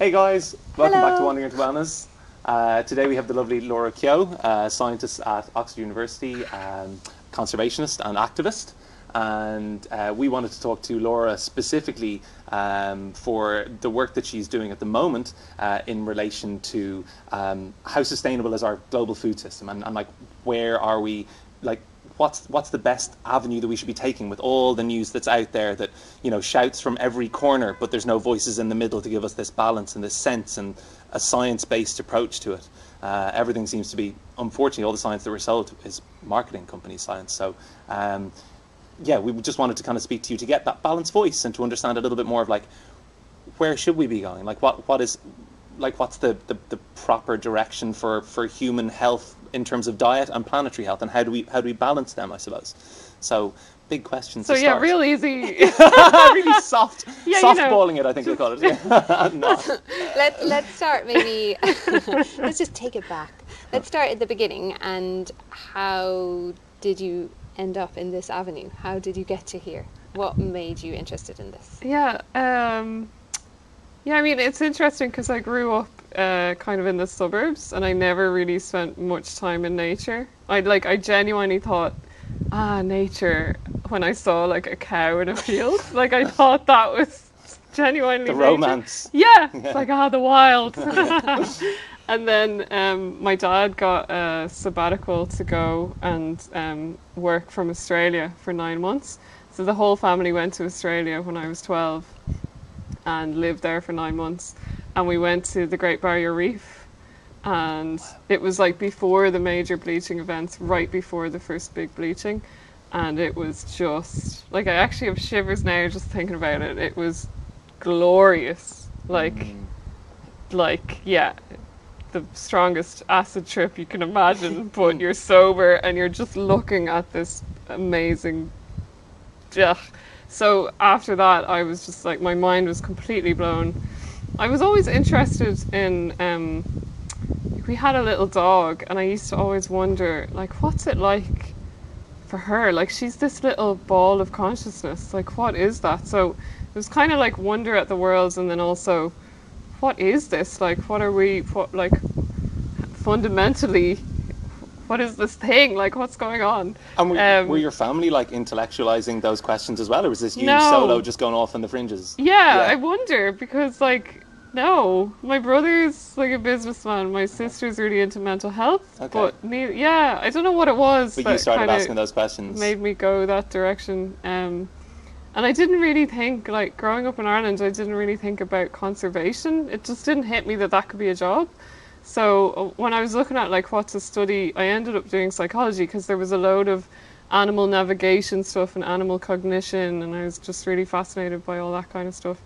Hey guys, welcome back to Hello. Wandering into Wellness. Uh, today we have the lovely Laura Kehoe, uh, scientist at Oxford University, um, conservationist and activist. And uh, we wanted to talk to Laura specifically um, for the work that she's doing at the moment uh, in relation to um, how sustainable is our global food system and, and like where are we, like what's what's the best avenue that we should be taking with all the news that's out there that you know shouts from every corner, but there's no voices in the middle to give us this balance and this sense and a science-based approach to it. Uh, everything seems to be, unfortunately, all the science that we're sold is marketing company science. So. Um, yeah, we just wanted to kind of speak to you to get that balanced voice and to understand a little bit more of like where should we be going? Like what what is like what's the, the, the proper direction for, for human health in terms of diet and planetary health and how do we how do we balance them I suppose. So big questions So to yeah, start. real easy. really soft Yeah, you know. it I think they call it. Yeah. No. Let, let's start maybe, let's just take it back. Let's start at the beginning and how did you end up in this avenue? How did you get to here? What made you interested in this? yeah, um, yeah. I mean, it's interesting because I grew up uh, kind of in the suburbs, and I never really spent much time in nature. I like, I genuinely thought, ah, nature. When I saw like a cow in a field, like I thought that was genuinely The nature. romance. Yeah, it's like ah, the wild. and then um, my dad got a sabbatical to go and um, work from Australia for nine months. So the whole family went to Australia when I was twelve, and lived there for nine months. And we went to the Great Barrier Reef, and it was like before the major bleaching events, right before the first big bleaching. And it was just like I actually have shivers now just thinking about it. It was glorious. Like, mm. like yeah, the strongest acid trip you can imagine. but you're sober and you're just looking at this amazing. Yeah. So after that, I was just like my mind was completely blown. I was always interested in. Um, we had a little dog, and I used to always wonder, like, what's it like for her? Like, she's this little ball of consciousness. Like, what is that? So it was kind of like wonder at the world, and then also, what is this? Like, what are we? What like fundamentally? What is this thing? Like, what's going on? And were, Um, were your family like intellectualizing those questions as well, or was this you No. solo just going off on the fringes? Yeah, Yeah. I wonder because like no, my brother's like a businessman. My sister's really into mental health, Okay. but ne- yeah, I don't know what it was. But that you started asking those questions. Made me go that direction. Um, and I didn't really think like growing up in Ireland. I didn't really think about conservation. It just didn't hit me that that could be a job. So uh, when I was looking at like what to study, I ended up doing psychology because there was a load of animal navigation stuff and animal cognition, and I was just really fascinated by all that kind of stuff.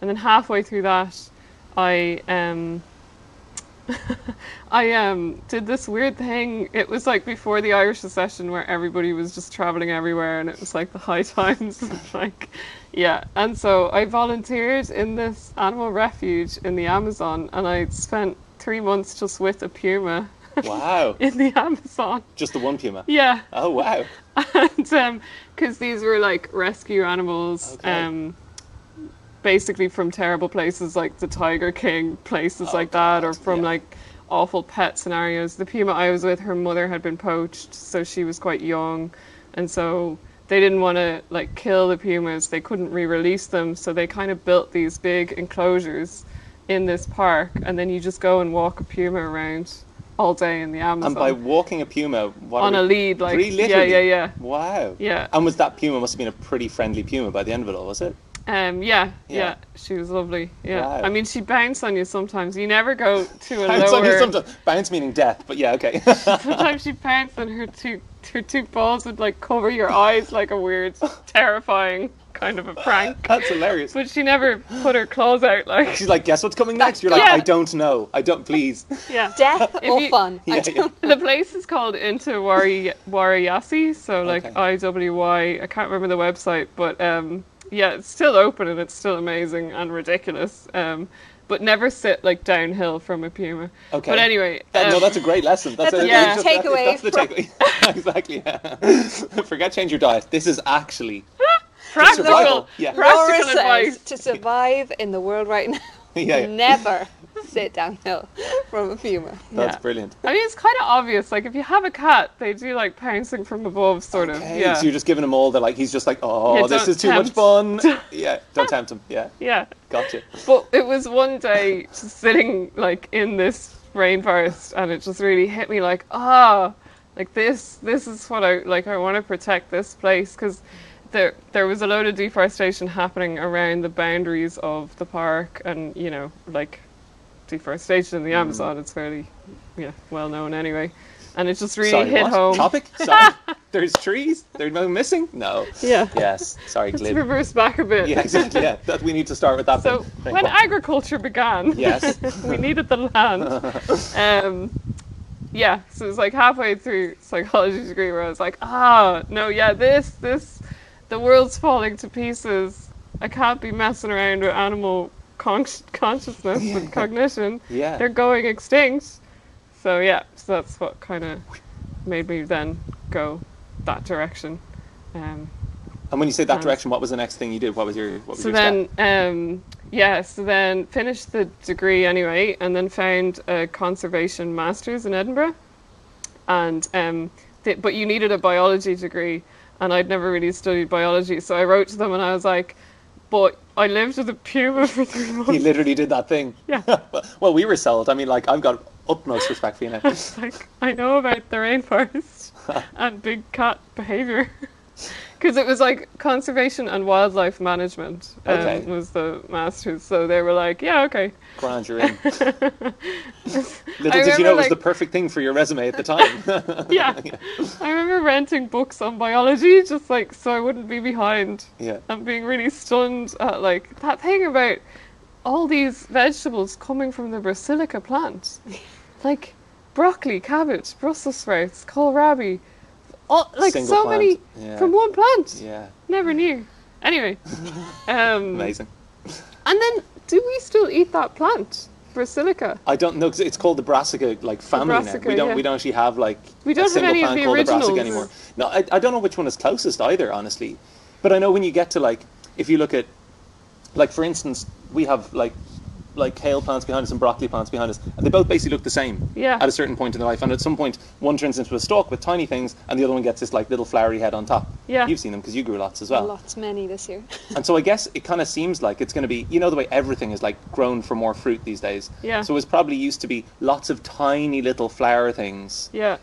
And then halfway through that, I um, I um did this weird thing. It was like before the Irish Secession, where everybody was just traveling everywhere, and it was like the high times. like, yeah. And so I volunteered in this animal refuge in the Amazon, and I spent three months just with a puma Wow. in the Amazon. Just the one puma. Yeah, Oh wow. and um, because these were like rescue animals, Okay. um, basically from terrible places like the Tiger King, places Oh, like that, or from yeah. like awful pet scenarios. The puma I was with, her mother had been poached, so she was quite young, and so they didn't want to like kill the pumas. They couldn't re-release them, so they kind of built these big enclosures in this park, and then you just go and walk a puma around all day in the Amazon And by walking a puma, what on a lead, like Really, yeah, yeah, yeah. Wow. Yeah. And was that puma must have been a pretty friendly puma by the end of it all, was it? Um, yeah, Yeah. yeah, she was lovely. Yeah, Wow. I mean, she bounced on you sometimes. You never go to a Bounce on you lower. sometimes. Bounce meaning death, but yeah, okay. Sometimes she pounced and her two her two balls would like cover your eyes like a weird, terrifying kind of a prank. That's hilarious. But she never put her claws out like She's like, guess what's coming next? You're like, Yeah. I don't know. I don't, please. yeah. Death If or you- fun? I Yeah, don't yeah. The place is called Inti Wara Yassi, so like Okay. I W Y. I can't remember the website, but um, yeah, it's still open and it's still amazing and ridiculous. Um, but never sit like downhill from a puma. Okay. But anyway, That- no, um, that's a great lesson. That's, That's a, a Yeah. that's good takeaway That's the from- takeaway. exactly. Yeah. Forget change your diet. This is actually practical, survival. Yeah. Laura practical says advice. to survive in the world right now. Yeah, yeah. never sit downhill from a puma. That's Yeah. brilliant. I mean, it's kind of obvious. Like, if you have a cat, they do like pouncing from above, sort of. Okay, Yeah. So you're just giving him all the like. He's just like, oh, Yeah, this is too much fun. yeah, don't tempt him. Yeah, yeah. gotcha. But it was one day just sitting like in this rainforest, and it just really hit me like, ah, like this. This is what I like. I want to protect this place because there there was a load of deforestation happening around the boundaries of the park, and you know, like deforestation in the Amazon. It's fairly yeah well known anyway, and it just really Sorry, hit what? home. Topic? Sorry. There's trees. There's no missing. No. Yeah. Yes. Sorry, Let's reverse back a bit. Yeah, exactly. Yeah, that we need to start with that. So. When what? agriculture began, Yes. we needed the land. Um, yeah, so it was like halfway through psychology degree where I was like, ah, no, yeah, this, this, the world's falling to pieces. I can't be messing around with animal con- consciousness and cognition. Yeah. They're going extinct. So yeah, so that's what kind of made me then go that direction. Um, And when you say that direction, what was the next thing you did? What was your what was so your then, um, yeah, so then finished the degree anyway, and then found a conservation master's in Edinburgh. And um, th- but you needed a biology degree, and I'd never really studied biology, so I wrote to them and I was like, "But I lived with a puma for three months. He literally did that thing. Yeah. well, we were sold. I mean, like I've got utmost respect for you now. like I know about the rainforest and big cat behavior. Because it was like conservation and wildlife management um, Okay. was the masters, so they were like, "Yeah, okay." Grand, you're in. Little I did you know remember, it was the perfect thing for your resume at the time. yeah. I remember renting books on biology just like so I wouldn't be behind yeah. and being really stunned at like that thing about all these vegetables coming from the basilica plant. Like broccoli, cabbage, Brussels sprouts, kohlrabi. All, like Single so plant, many yeah. from one plant. Yeah. Never knew. Anyway. Um, Amazing. and then do we still eat that plant? Basilica. I don't know 'cause it's called the brassica like family brassica, now. We don't yeah. we don't actually have like We a don't have single any of plant the called the brassica anymore. No, I, I don't know which one is closest either, honestly. But I know when you get to like if you look at like for instance, we have like like kale plants behind us and broccoli plants behind us, and they both basically look the same Yeah. at a certain point in their life. And at some point, one turns into a stalk with tiny things, and the other one gets this like little flowery head on top. Yeah. you've seen them because you grew lots as well. Lots many this year. And so I guess it kind of seems like it's going to be, you know, the way everything is like grown for more fruit these days. Yeah. So it's probably used to be lots of tiny little flower things. Yeah.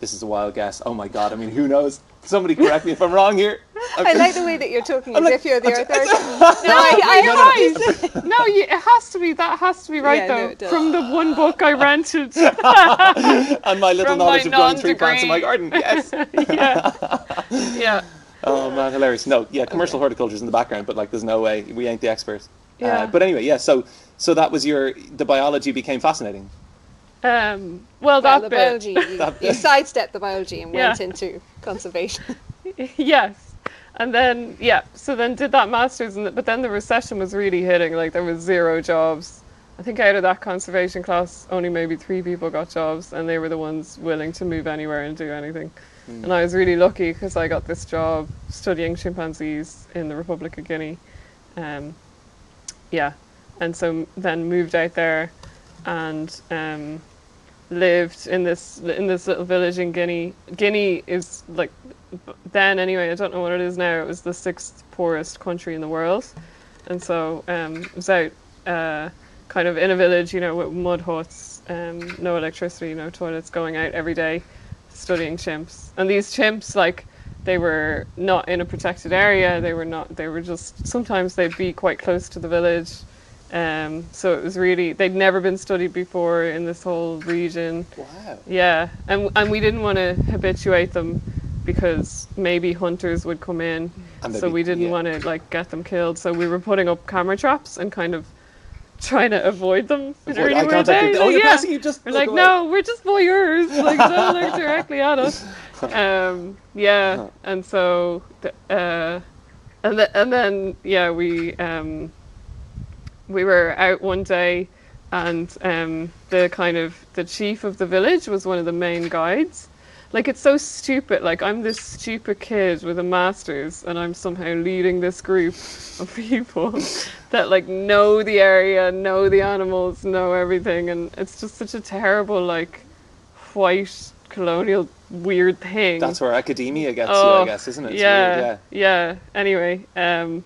This is a wild guess. Oh my god! I mean, who knows? Somebody correct me if I'm wrong here. I like the way that you're talking as I'm like- if you're the I'm authority. No, No, I, I right. no, you, it has to be. That has to be right Yeah, though. does. From the one book I rented. and my little From my knowledge of growing three plants in my garden. Yes. yeah. Yeah. Oh man, hilarious. No, yeah, commercial horticulture's in the background, but like, there's no way we ain't the experts. Yeah. Uh, but anyway, yeah. So, so that was your the biology became fascinating. Um. Well, well, that the bit. biology, you, That you sidestepped the biology and went into conservation. yes. And then yeah, so then did that masters, and but then the recession was really hitting. Like there was zero jobs. I think out of that conservation class, only maybe three people got jobs, and they were the ones willing to move anywhere and do anything. And I was really lucky because I got this job studying chimpanzees in the Republic of Guinea. Um, yeah, and so then moved out there, and um, lived in this in this little village in Guinea. Guinea is like then anyway. I don't know what it is now. It was the sixth poorest country in the world, and so um, it was out uh, kind of in a village, you know, with mud huts, um, no electricity, no toilets, going out every day, studying chimps. And these chimps, like, they were not in a protected area. They were not. They were just. Sometimes they'd be quite close to the village. Um, so it was really they'd never been studied before in this whole region. Wow. Yeah, and and we didn't want to habituate them because maybe hunters would come in, so we didn't yeah. want to like get them killed. So we were putting up camera traps and kind of trying to avoid them Avoid eye contact with- oh, you're yeah. passing, you just We're like, away. no, we're just voyeurs. Like, don't look directly at us. Um, yeah, and so, th- uh, and th- and then yeah, we um, we were out one day, and um, the kind of the chief of the village was one of the main guides, like it's so stupid. Like I'm this stupid kid with a master's, and I'm somehow leading this group of people that like know the area, know the animals, know everything, and it's just such a terrible like white colonial weird thing. That's where academia gets Oh, you, I guess, isn't it? Yeah, weird, yeah. yeah. Anyway, um,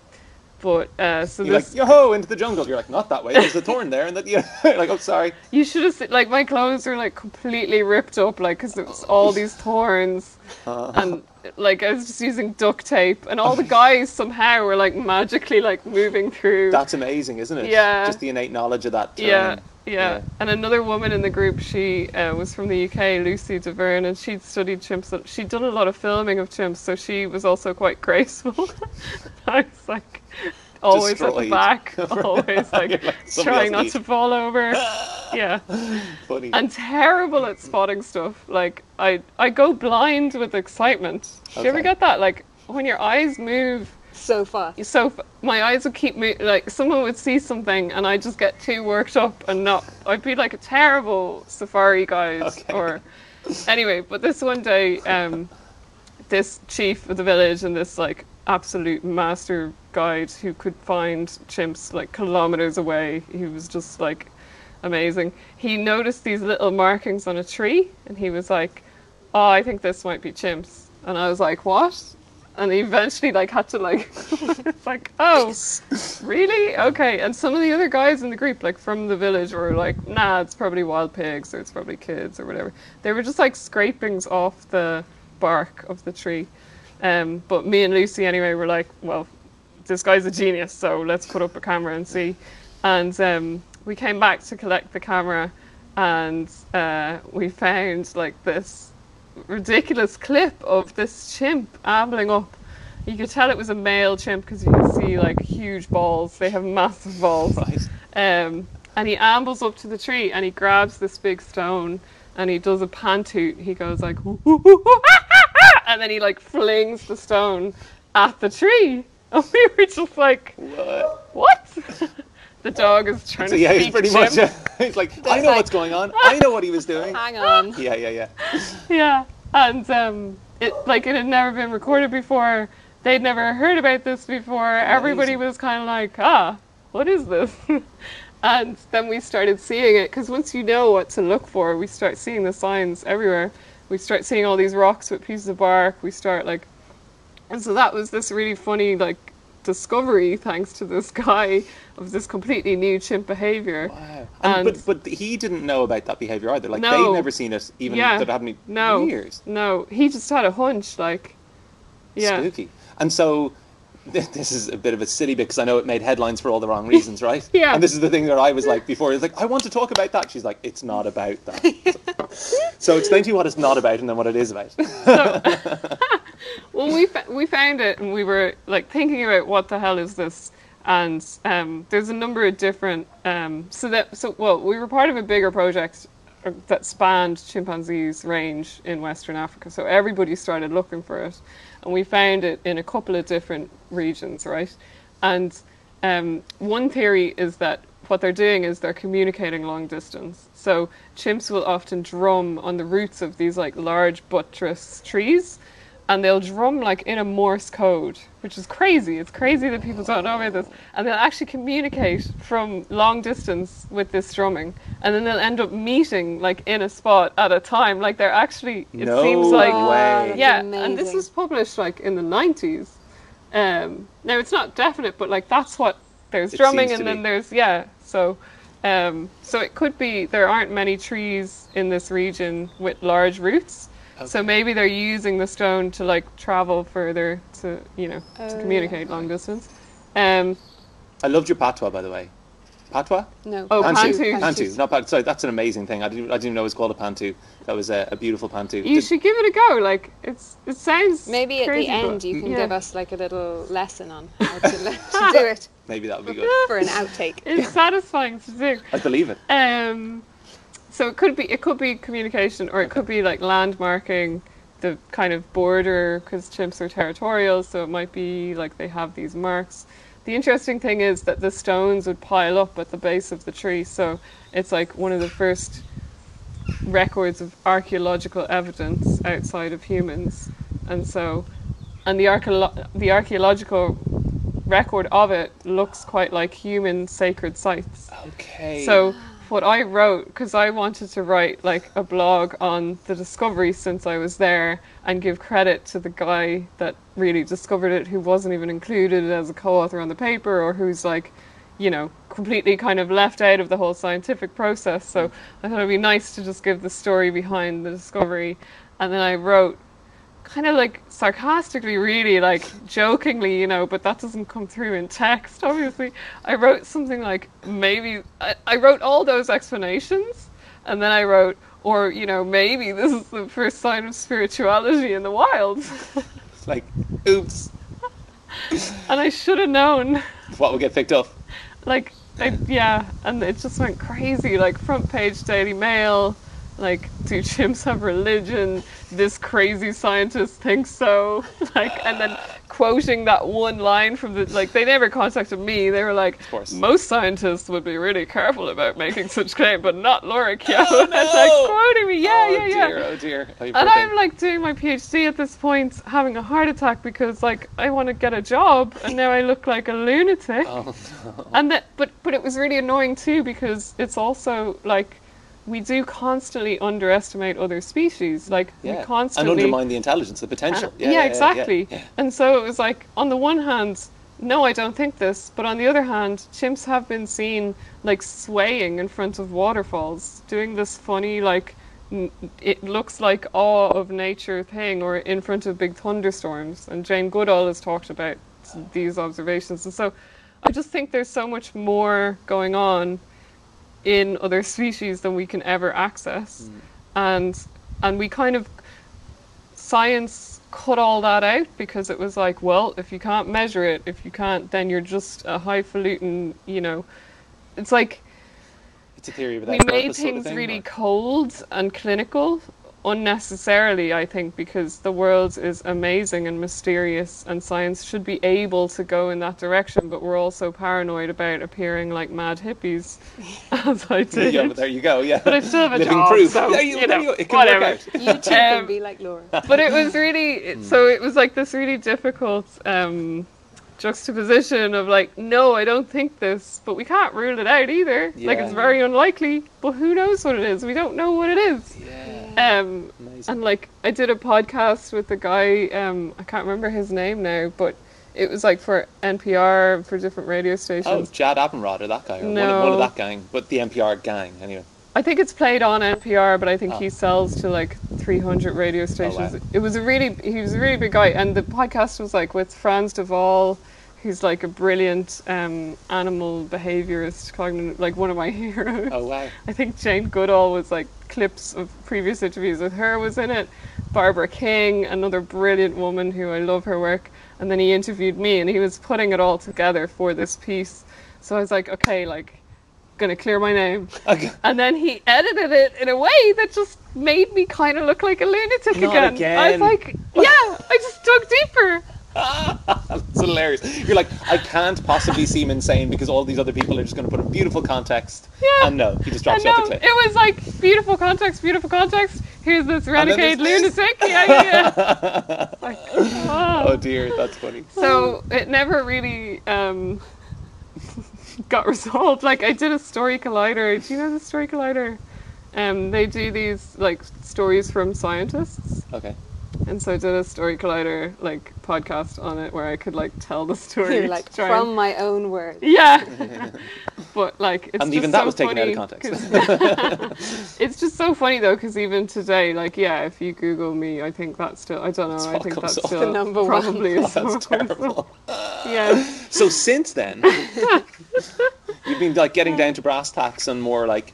but uh, so You're this like, yo ho, into the jungle. You're like, not that way. There's a thorn there, and that you're like, oh, sorry. you should have seen, like my clothes were like completely ripped up, like because it was all these thorns, Uh, and like I was just using duct tape, and all the guys somehow were like magically like moving through. that's amazing, isn't it? Yeah. Just the innate knowledge of that. Yeah, yeah, Yeah. And another woman in the group, she uh, was from the UK, Lucy D'Auvergne, and she'd studied chimps. She'd done a lot of filming of chimps, so she was also quite graceful. I was like always at the back, always like, You're like, trying else not to fall over. yeah, Funny. and terrible at spotting stuff. Like I, I go blind with excitement. Do you ever get that? Like when your eyes move So fast. so f- my eyes would keep moving. like someone would see something and I just get too worked up and not I'd be like a terrible safari guide Okay. or anyway but this one day um this chief of the village and this like absolute master guide who could find chimps like kilometers away. He was just like amazing. He noticed these little markings on a tree and he was like oh I think this might be chimps. And I was like what? And he eventually like had to like it's like oh really? Okay. And some of the other guys in the group like from the village were like nah it's probably wild pigs or it's probably kids or whatever. They were just like scrapings off the bark of the tree um, but me and lucy anyway were like well this guy's a genius so let's put up a camera and see and um, we came back to collect the camera and uh, we found like this ridiculous clip of this chimp ambling up. You could tell it was a male chimp because you can see like huge balls. They have massive balls. right. Um, and he ambles up to the tree and he grabs this big stone and he does a pant hoot. He goes like, "Woo, woo, woo, woo, ah, ah, ah," and then he like flings the stone at the tree. And we were just like, What? what? the dog is trying So to yeah, speak he's pretty chimp. much. Uh, he's like, I know like- what's going on. I know what he was doing. Hang on. Yeah, yeah, yeah. Yeah, and um, it like it had never been recorded before. They'd never heard about this before. Everybody was kind of like, ah, what is this? and then we started seeing it because once you know what to look for, we start seeing the signs everywhere. We start seeing all these rocks with pieces of bark. We start like, and so that was this really funny like discovery thanks to this guy of this completely new chimp behavior. Wow. And, And- but but he didn't know about that behavior either. Like No. they'd never seen it, even Yeah. that hadn't No, years. no, he just had a hunch, like, yeah. Spooky. And so this is a bit of a silly bit because I know it made headlines for all the wrong reasons, right? Yeah. And this is the thing that I was like before. It's like I want to talk about that. She's like, it's not about that. so explain to you what it's not about and then what it is about. Well, we fa- we found it, and we were like thinking about what the hell is this, and um, there's a number of different. Um, so that so well, we were part of a bigger project uh, that spanned chimpanzees' range in Western Africa. So everybody started looking for it, and we found it in a couple of different regions, right? And um, one theory is that what they're doing is they're communicating long distance. So chimps will often drum on the roots of these like large buttress trees, and they'll drum like in a Morse code, which is crazy. It's crazy that people don't know about this. And they'll actually communicate from long distance with this drumming, and then they'll end up meeting like in a spot at a time. Like they're actually. It No seems like way. yeah, and this was published like in the nineties. Um, now it's not definite, but like that's what there's It drumming, and then be. there's yeah. So, um, so it could be there aren't many trees in this region with large roots. So maybe they're using the stone to like travel further to you know to Oh, communicate long distance. Um, I loved your patois, by the way. Patois? No. Oh, Pantu. Pantu. Pantu. Not Pantu. Sorry, that's an amazing thing. I didn't, I didn't know it was called a Pantu. That was a, a beautiful Pantu. you Did- should give it a go. Like it's it sounds Maybe at crazy, the but- end you can yeah. give us like a little lesson on how to, to do it Maybe that would be good. for an outtake. It's satisfying to do. I believe it. Um, so it could be it could be communication, or it could be like landmarking the kind of border because chimps are territorial. So it might be like they have these marks. The interesting thing is that the stones would pile up at the base of the tree, so it's like one of the first records of archaeological evidence outside of humans, and so, and the archeolo- the archaeological record of it looks quite like human sacred sites. Okay. So what I wrote, because I wanted to write like a blog on the discovery since I was there and give credit to the guy that really discovered it, who wasn't even included as a co-author on the paper, or who's like, you know, completely kind of left out of the whole scientific process. So I thought it'd be nice to just give the story behind the discovery, and then I wrote kind of like sarcastically, really, like jokingly, you know, but that doesn't come through in text, obviously. I wrote something like maybe, I, I wrote all those explanations, and then I wrote, or, you know, maybe this is the first sign of spirituality in the wild. like, oops, and I should have known. what would get picked up? Like, I, yeah, and it just went crazy. Like, front page Daily Mail, like, do chimps have religion? This crazy scientist thinks so. Like, and then quoting that one line from the, like, they never contacted me. They were like, most scientists would be really careful about making such claim, but not Laura Kehoe. Oh, And, like, quoting me, yeah, oh yeah, yeah. dear, oh dear. Oh, And. I'm like doing my PhD at this point, having a heart attack because like I want to get a job, and now I look like a lunatic. Oh, no. And that, but but it was really annoying too because it's also like we do constantly underestimate other species. Like yeah. we and constantly undermine the intelligence, the potential. Uh, yeah, yeah, exactly. yeah. And so it was like, on the one hand, no, I don't think this, but on the other hand, chimps have been seen like swaying in front of waterfalls, doing this funny like. n- It looks like awe of nature thing, or in front of big thunderstorms. And Jane Goodall has talked about these observations. And so I just think there's so much more going on in other species than we can ever access. Mm. And and we kind of science cut all that out because it was like, well, if you can't measure it, if you can't, then you're just a highfalutin, you know. It's like It's a theory without we made sort of things thing, really or- cold and clinical unnecessarily, I think, because the world is amazing and mysterious, and science should be able to go in that direction. But we're also paranoid about appearing like mad hippies, as I did. yeah, but there you go. Yeah, But I still have a living job, proof. so, there you, you know, you. It can whatever. work out. You too can Um, be like Laura. but it was really so it was like this really difficult um, juxtaposition of like no i don't think this but we can't rule it out either like it's very unlikely but who knows what it is we don't know what it is Yeah, um, and like i did a podcast with the guy um, i can't remember his name now but it was like for npr for different radio stations. Oh, stations Jad Abumrad or that guy, or one, of, one of that gang, but the NPR gang anyway. I think it's played on NPR, but I think Oh. he sells to like 300 radio stations. wow. It was a really, he was a really big guy, and the podcast was like with Frans de Waal, who's like a brilliant um, animal behaviorist, cognitive, like one of my heroes. Oh wow. I think Jane Goodall was like clips of previous interviews with her was in it. Barbara King, another brilliant woman who I love her work. And then he interviewed me and he was putting it all together for this piece. So I was like, okay, like, gonna clear my name. Okay. And then he edited it in a way that just made me kind of look like a lunatic Not again. I was like, yeah, I just dug deeper. That's hilarious. You're like, I can't possibly seem insane because all these other people are just going to put a beautiful context. Yeah. And no, he just drops you off know, the cliff. it was like beautiful context, beautiful context. Here's this renegade lunatic. Yeah, yeah, yeah. Like, oh. Oh dear, that's funny. So it never really um, got resolved. Like I did a story collider. Do you know the story collider? Um, they do these like stories from scientists, Okay. And so I did a story collider like podcast on it where I could like tell the story. Like from and- my own words. yeah. but like it's And just even that so was taken out of context. it's just so funny though because even today, like yeah, if you Google me, I think that's still I don't know. That's I think comes that's up. still The number one. probably a That's terrible. Yeah. So since then, you've been like getting down to brass tacks and more like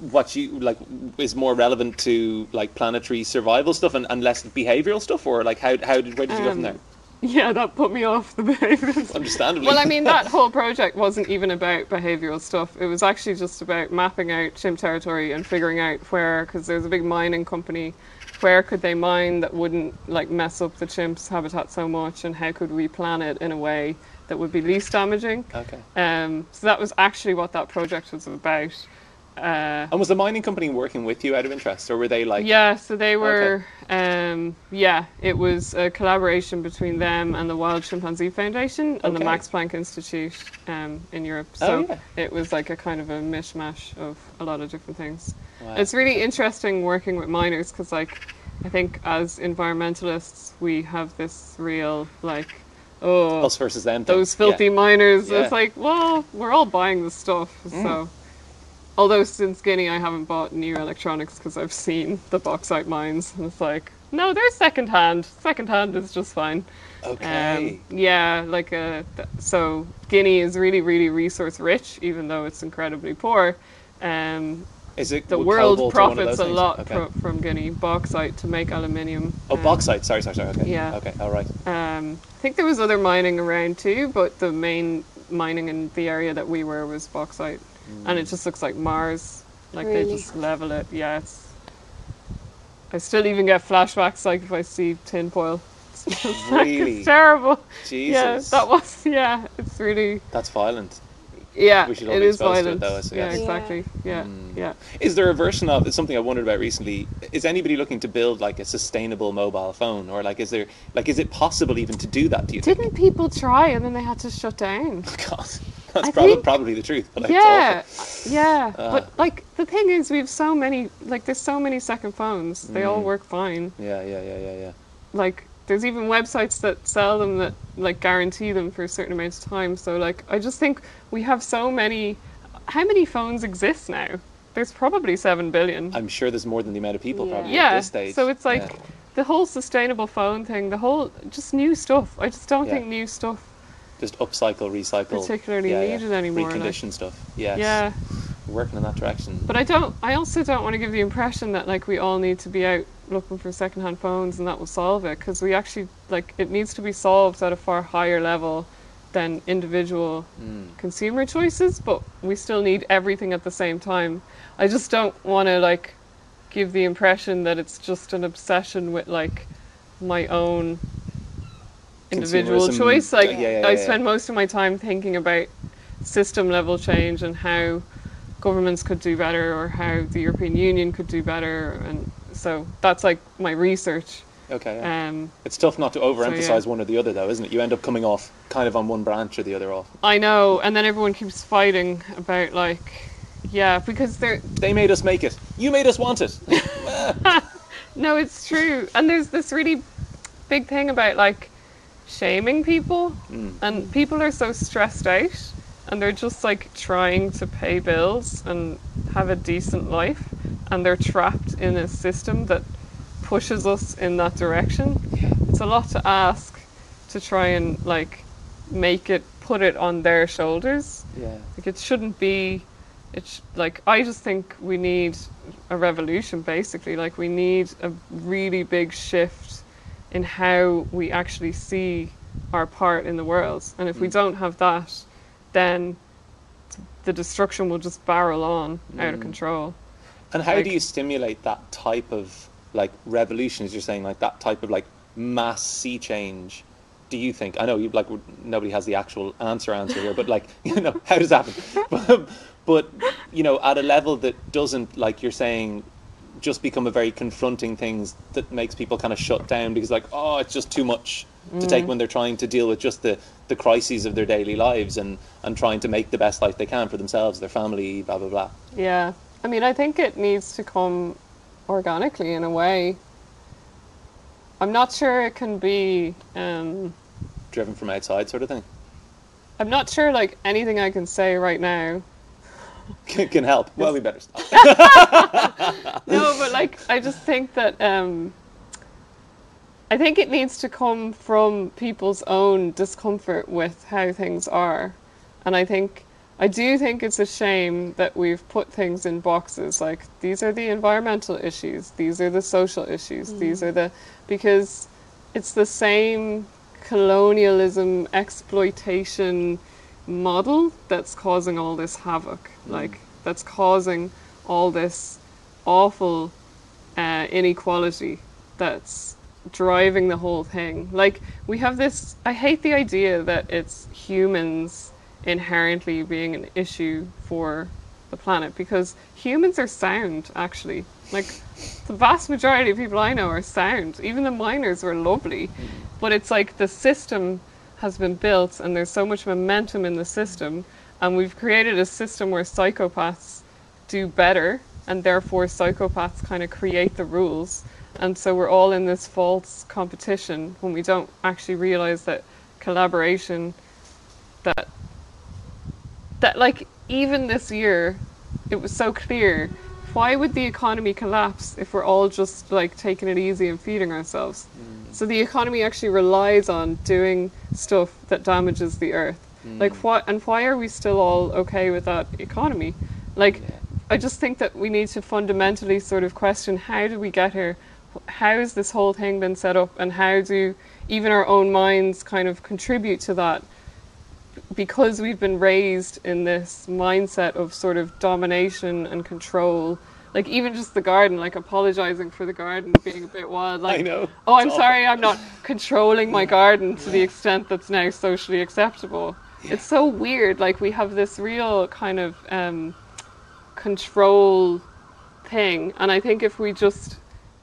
what you like is more relevant to like planetary survival stuff and, and less behavioral stuff, or like how how did where did you go from Um, there? Yeah, that put me off the behavioural Understandably. Well, I mean, that whole project wasn't even about behavioural stuff. It was actually just about mapping out chimp territory and figuring out where, because there's a big mining company, where could they mine that wouldn't like mess up the chimps' habitat so much, and how could we plan it in a way that would be least damaging. okay. Um, so that was actually what that project was about. Uh, And was the mining company working with you out of interest, or were they like? yeah, so they were, um, yeah, it was a collaboration between them and the Wild Chimpanzee Foundation and the Max Planck Institute um, in Europe. Oh, So yeah. it was like a kind of a mishmash of a lot of different things. Wow. It's really interesting working with miners because, like, I think as environmentalists, we have this real, like, oh, us versus them. those filthy Yeah. miners. Yeah. Mm. It's like, well, we're all buying the stuff. So, although since Guinea, I haven't bought new electronics because I've seen the bauxite mines, and it's like, no, they're secondhand. Secondhand is just fine. Okay. Um, yeah, like uh, th- so Guinea is really, really resource rich, even though it's incredibly poor. Um, Is it the world cobalt or one of profits a things? lot Okay. fro- from Guinea bauxite to make aluminium. Oh, um, bauxite. Sorry, sorry, sorry. Okay. Yeah. Okay. All right. um, I think there was other mining around too, but the main mining in the area that we were was bauxite, and it just looks like Mars. Like they just level it. Yeah, it's. I still even get flashbacks like if I see tinfoil. It's, just like, Really? it's terrible. Jesus. Yeah, that was. Yeah, it's really. That's violent. Yeah, We should all it be is exposed to it, violent. though, I guess. yeah, Yeah. exactly. Yeah, Mm. yeah. Is there a version of it's something I wondered about recently? Is anybody looking to build like a sustainable mobile phone, or like is there like is it possible even to do that? Do you? Didn't people try and then they had to shut down? God, that's I probably think- probably the truth. But yeah, yeah. Uh. but like the thing is, we have so many. Like, there's so many second phones. They all Mm. work fine. Yeah, yeah, yeah, yeah, yeah. Like, there's even websites that sell them that like guarantee them for a certain amount of time. So like, I just think we have so many. How many phones exist now? There's probably seven billion. I'm sure there's more than the amount of people Yeah. probably yeah. at this stage. So it's like Yeah. the whole sustainable phone thing. The whole just new stuff. I just don't Yeah. think new stuff just upcycle, recycle, particularly yeah, yeah. needed anymore. like- recondition stuff. Yes. yeah. We're working in that direction. But I don't. I also don't want to give the impression that like we all need to be out looking for secondhand phones and that will solve it because we actually like it needs to be solved at a far higher level than individual Mm. consumer choices. But we still need everything at the same time. I just don't want to like give the impression that it's just an obsession with like my own individual choice. Like yeah, yeah, I spend most of my time thinking about system level change and how governments could do better or how the European Union could do better and so that's like my research. Okay. Um, it's tough not to overemphasize yeah. one or the other, though, isn't it? You end up coming off kind of on one branch or the other off. I know, and then everyone keeps fighting about like, yeah, because they're They made us make it. You made us want it. no, it's true, and there's this really big thing about like shaming people, Mm. and people are so stressed out, and they're just like trying to pay bills and have a decent life, and they're trapped in a system that pushes us in that direction. It's a lot to ask to try and like make it put it on their shoulders. yeah. Like it shouldn't be. it's sh- like I just think we need a revolution. Basically, like we need a really big shift in how we actually see our part in the world. And if we Mm. don't have that, then the destruction will just barrel on out of Mm. control. And how Like- do you stimulate that type of like revolution? As you're saying, like that type of like mass sea change. Do you think? I know you like nobody has the actual answer answer here, but like you know how does that happen? but, but you know at a level that doesn't like you're saying just become a very confronting things that makes people kind of shut down because like oh it's just too much to take when they're trying to deal with just the the crises of their daily lives and and trying to make the best life they can for themselves their family blah blah blah Yeah. I mean, I think it needs to come organically in a way. I'm not sure it can be. Um, driven from outside sort of thing I'm not sure, like, anything I can say right now. Can, can help well we better stop No, but, like, I just think that. Um, I think it needs to come from people's own discomfort with how things are. And I think. I do think it's a shame that we've put things in boxes like these are the environmental issues, these are the social issues, these are the because it's the same colonialism exploitation model that's causing all this havoc like that's causing all this awful uh, inequality that's driving the whole thing like we have this i hate the idea that it's humans inherently being an issue for the planet because humans are sound actually. Like the vast majority of people I know are sound. Even the miners were lovely. But it's like the system has been built and there's so much momentum in the system and we've created a system where psychopaths do better and therefore psychopaths kind of create the rules. And so we're all in this false competition when we don't actually realize that collaboration that that like even this year it was so clear why would the economy collapse if we're all just like taking it easy and feeding ourselves mm. So the economy actually relies on doing stuff that damages the earth. Mm. Like what and why are we still all okay with that economy? Like i just think that we need to fundamentally sort of question how did we get here? How has this whole thing been set up? And how do even our own minds kind of contribute to that? Because we've been raised in this mindset of sort of domination and control like even just the garden like apologizing for the garden being a bit wild like I know. oh i'm sorry i'm not controlling my garden to the extent that's now socially acceptable. It's so weird like we have this real kind of um, control thing and i think if we just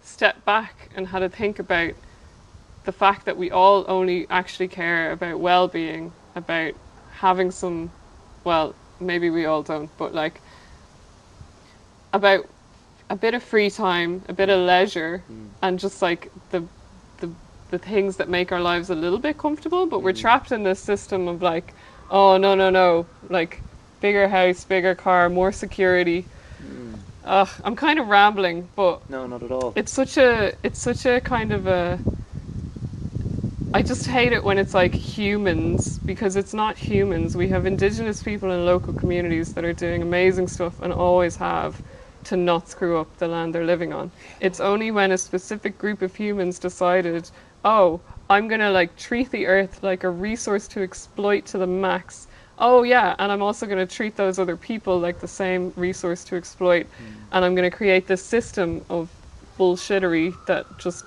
step back and had to think about the fact that we all only actually care about well-being about having some well maybe we all don't but like about a bit of free time a bit of leisure hmm. and just like the the the things that make our lives a little bit comfortable but we're hmm. trapped in this system of like oh no no no like bigger house bigger car more security. Hmm. Ugh, i'm kind of rambling but No, not at all. it's such a it's such a kind of a I just hate it when it's like humans because it's not humans. We have indigenous people in local communities that are doing amazing stuff and always have to not screw up the land they're living on. It's only when a specific group of humans decided, "Oh, I'm going to like treat the earth like a resource to exploit to the max." Oh yeah, and I'm also going to treat those other people like the same resource to exploit and I'm going to create this system of bullshittery that just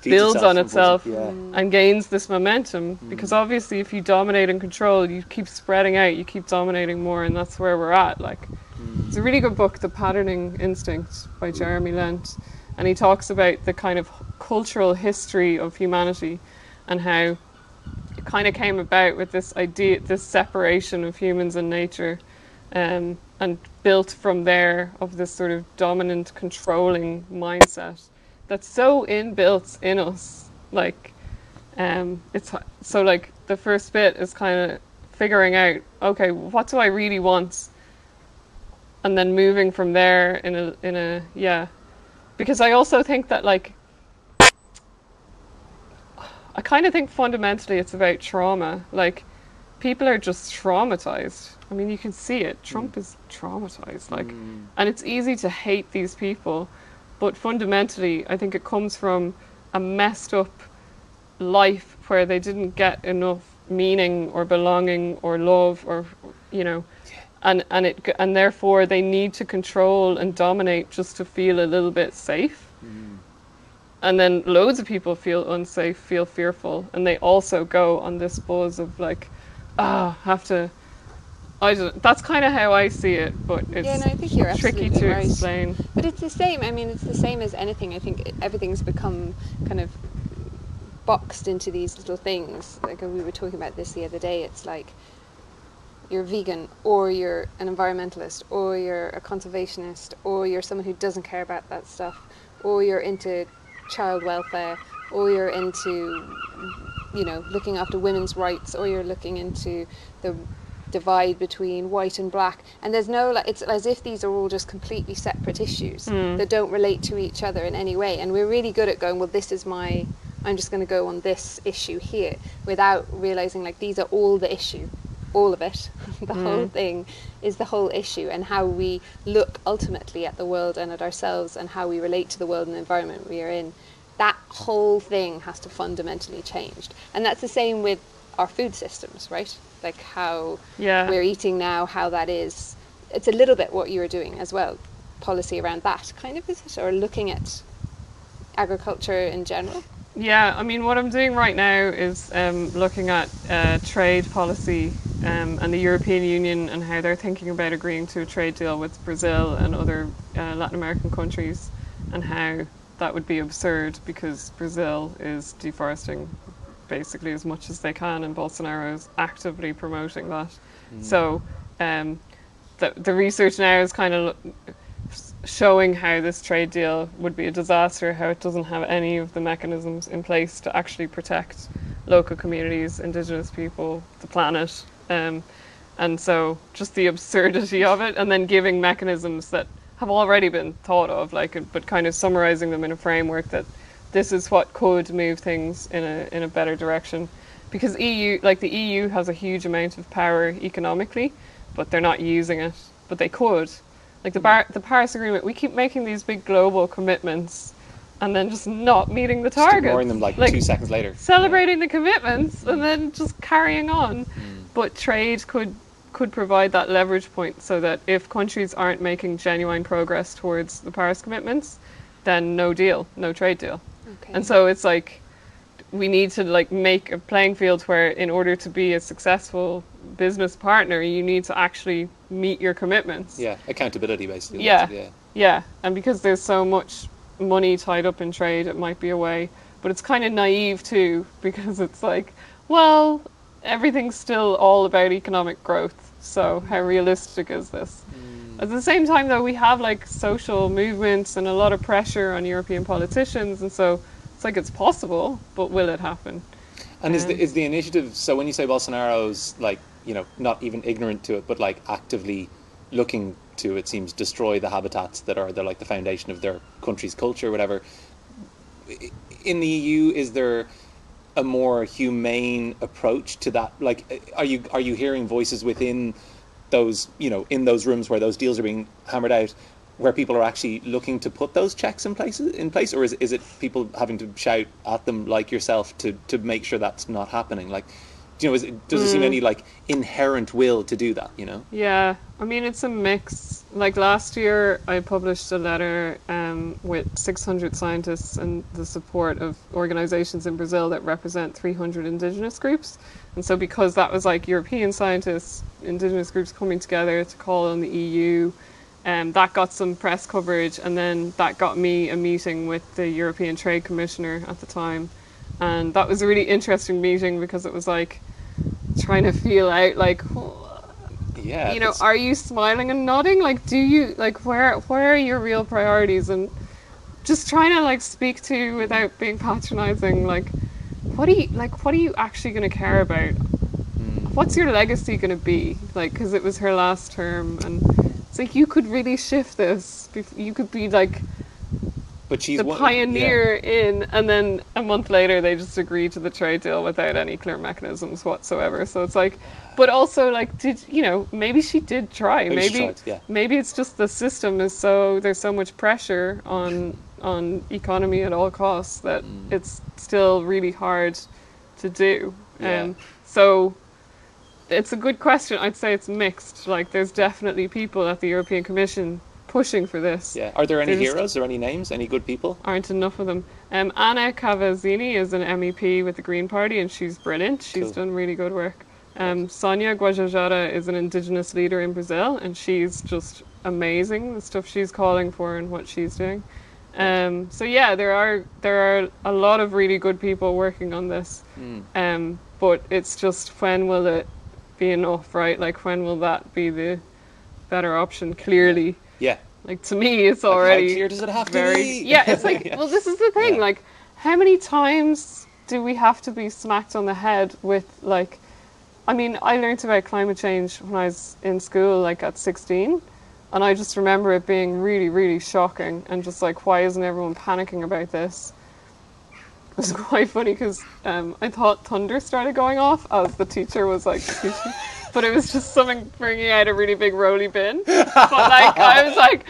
Feeds builds on itself Yeah. and gains this momentum because obviously if you dominate and control you keep spreading out you keep dominating more and that's where we're at like it's a really good book the patterning instinct by jeremy lent. And he talks about the kind of cultural history of humanity and how it kind of came about with this idea this separation of humans and nature um, and built from there of this sort of dominant controlling mindset that's so inbuilt in us. Like um it's so like the first bit is kind of figuring out okay what do i really want and then moving from there in a in a yeah. Because i also think that like i kind of think fundamentally it's about trauma. Like people are just traumatized. I mean you can see it. Mm. Trump is traumatized like mm. and it's easy to hate these people but fundamentally i think it comes from a messed up life where they didn't get enough meaning or belonging or love or you know and and it and therefore they need to control and dominate just to feel a little bit safe and then loads of people feel unsafe feel fearful and they also go on this buzz of like ah have to I don't, that's kind of how I see it, but it's Yeah, no, I think you're tricky to right. explain. But it's the same. I mean, it's the same as anything. I think everything's become kind of boxed into these little things. Like we were talking about this the other day. It's like you're vegan, or you're an environmentalist, or you're a conservationist, or you're someone who doesn't care about that stuff, or you're into child welfare, or you're into you know looking after women's rights, or you're looking into the divide between white and black. And there's no like it's as if these are all just completely separate issues hmm. that don't relate to each other in any way. And we're really good at going well this is my i'm just going to go on this issue here without realizing like these are all the issue all of it. The mm. whole thing is the whole issue and how we look ultimately at the world and at ourselves and how we relate to the world and the environment we are in. That whole thing has to fundamentally change. And that's the same with our food systems right? Like how Yeah. we're eating now how that is. It's a little bit what you were doing as well. Policy around that kind of is it? Or looking at agriculture in general Yeah, I mean, what I'm doing right now is um, looking at uh, trade policy um, and the European Union and how they're thinking about agreeing to a trade deal with Brazil and other uh, Latin American countries, and how that would be absurd because Brazil is deforesting basically as much as they can, and Bolsonaro is actively promoting that. So um, the the research now is kind of showing how this trade deal would be a disaster, how it doesn't have any of the mechanisms in place to actually protect local communities, indigenous people, the planet. Um, and so just the absurdity of it, and then giving mechanisms that have already been thought of, like, but kind of summarizing them in a framework that this is what could move things in a in a better direction. Because EU, like the EU, has a huge amount of power economically, but they're not using it. But they could, like the Bar- the Paris Agreement. We keep making these big global commitments, and then just not meeting the Just targets. ignoring them like, two seconds later. celebrating the commitments and then just carrying on. Hmm. But trade could could provide that leverage point so that if countries aren't making genuine progress towards the Paris commitments, then no deal, no trade deal. Okay. And so it's like we need to like make a playing field where in order to be a successful business partner you need to actually meet your commitments. Yeah, accountability basically. Yeah. yeah. Yeah, and because there's so much money tied up in trade, it might be a way. But it's kind of naive too, because it's like, well, everything's still all about economic growth. So how realistic is this? At the same time, though, we have like social movements and a lot of pressure on European politicians, and so it's like it's possible, but will it happen? And is the Um, is the initiative so when you say Bolsonaro's like you know not even ignorant to it, but like actively looking to it seems destroy the habitats that are they're like the foundation of their country's culture, whatever. In the EU, is there a more humane approach to that? Like, are you are you hearing voices within those you know in those rooms where those deals are being hammered out? Where people are actually looking to put those checks in place, in place, or is, is it people having to shout at them like yourself to, to make sure that's not happening? Like, you know, is it, does there seem any like inherent will to do that? You know, Yeah, I mean it's a mix. Like last year, I published a letter um, with 600 scientists and the support of organizations in Brazil that represent 300 indigenous groups. And so, because that was like European scientists, indigenous groups coming together to call on the EU, um, that got some press coverage, and then that got me a meeting with the European Trade Commissioner at the time. And that was a really interesting meeting because it was like trying to feel out like yeah, you know, are you smiling and nodding? Like, do you like where where are your real priorities? And just trying to like speak to without being patronizing. Like, what do you like? What are you actually going to care about? Hmm. What's your legacy going to be? Like, because it was her last term, and it's like you could really shift this. You could be like but she's the one- pioneer in, and then a month later they just agree to the trade deal without any clear mechanisms whatsoever. So it's like, but also like, did you know? Maybe she did try. Maybe Maybe tried, yeah. maybe it's just the system is so there's so much pressure on on economy at all costs that Mm. it's still really hard to do. Yeah. Um, so it's a good question. I'd say it's mixed. Like there's definitely people at the European Commission pushing for this Yeah. Are there any They're just- heroes or any names? Any good people? aren't enough of them. Um, Anna Cavazzini is an MEP with the Green Party, and she's brilliant. She's Cool. done really good work. Um, Sonia Guajajara is an indigenous leader in Brazil, and she's just amazing. The stuff she's calling for and what she's doing. Um, so yeah, there are there are a lot of really good people working on this. Mm. Um, but it's just when will it be enough, right? Like when will that be the better option? Clearly, Yeah. Like to me, it's Like, already how clear does it have to very be? yeah it's like Yeah. well this is the thing Yeah. like how many times do we have to be smacked on the head with like i mean i learned about climate change when i was in school like at 16 and i just remember it being really really shocking and just like why isn't everyone panicking about this it was quite funny because um, I thought thunder started going off as the teacher was like but it was just something bringing out a really big roly bin. But like I was like,